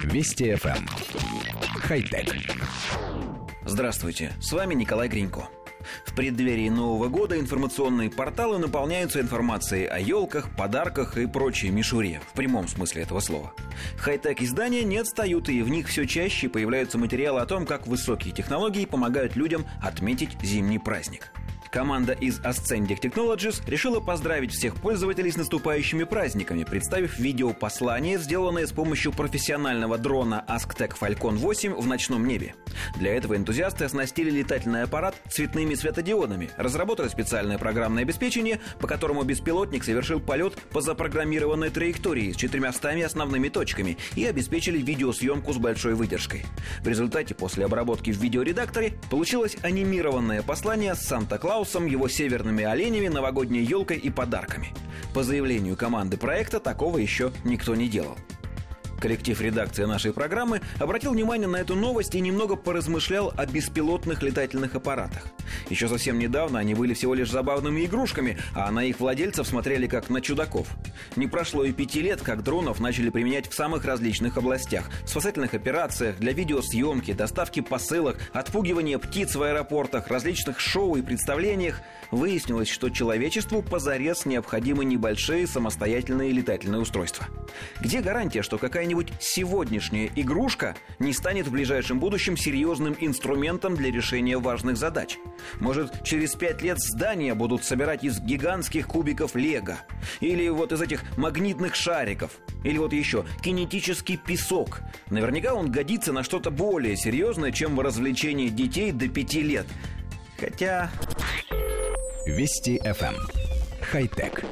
Вести FM. Эм. Хай-тек. Здравствуйте, с вами Николай Гринько. В преддверии Нового года информационные порталы наполняются информацией о елках, подарках и прочей мишуре, в прямом смысле этого слова. Хай-тек издания не отстают, и в них все чаще появляются материалы о том, как высокие технологии помогают людям отметить зимний праздник. Команда из Ascendic Technologies решила поздравить всех пользователей с наступающими праздниками, представив видеопослание, сделанное с помощью профессионального дрона AskTech Falcon 8 в ночном небе. Для этого энтузиасты оснастили летательный аппарат цветными светодиодами, разработали специальное программное обеспечение, по которому беспилотник совершил полет по запрограммированной траектории с четырьмя основными точками и обеспечили видеосъемку с большой выдержкой. В результате, после обработки в видеоредакторе, получилось анимированное послание с Санта-Клаус Клаусом, его северными оленями, новогодней елкой и подарками. По заявлению команды проекта такого еще никто не делал. Коллектив редакции нашей программы обратил внимание на эту новость и немного поразмышлял о беспилотных летательных аппаратах. Еще совсем недавно они были всего лишь забавными игрушками, а на их владельцев смотрели как на чудаков. Не прошло и пяти лет, как дронов начали применять в самых различных областях. В спасательных операциях, для видеосъемки, доставки посылок, отпугивания птиц в аэропортах, различных шоу и представлениях. Выяснилось, что человечеству позарез необходимы небольшие самостоятельные летательные устройства. Где гарантия, что какая-нибудь сегодняшняя игрушка не станет в ближайшем будущем серьезным инструментом для решения важных задач? Может, через пять лет здания будут собирать из гигантских кубиков лего? Или вот из этих магнитных шариков? Или вот еще кинетический песок? Наверняка он годится на что-то более серьезное, чем развлечение детей до пяти лет. Хотя... Вести FM. Хай-тек.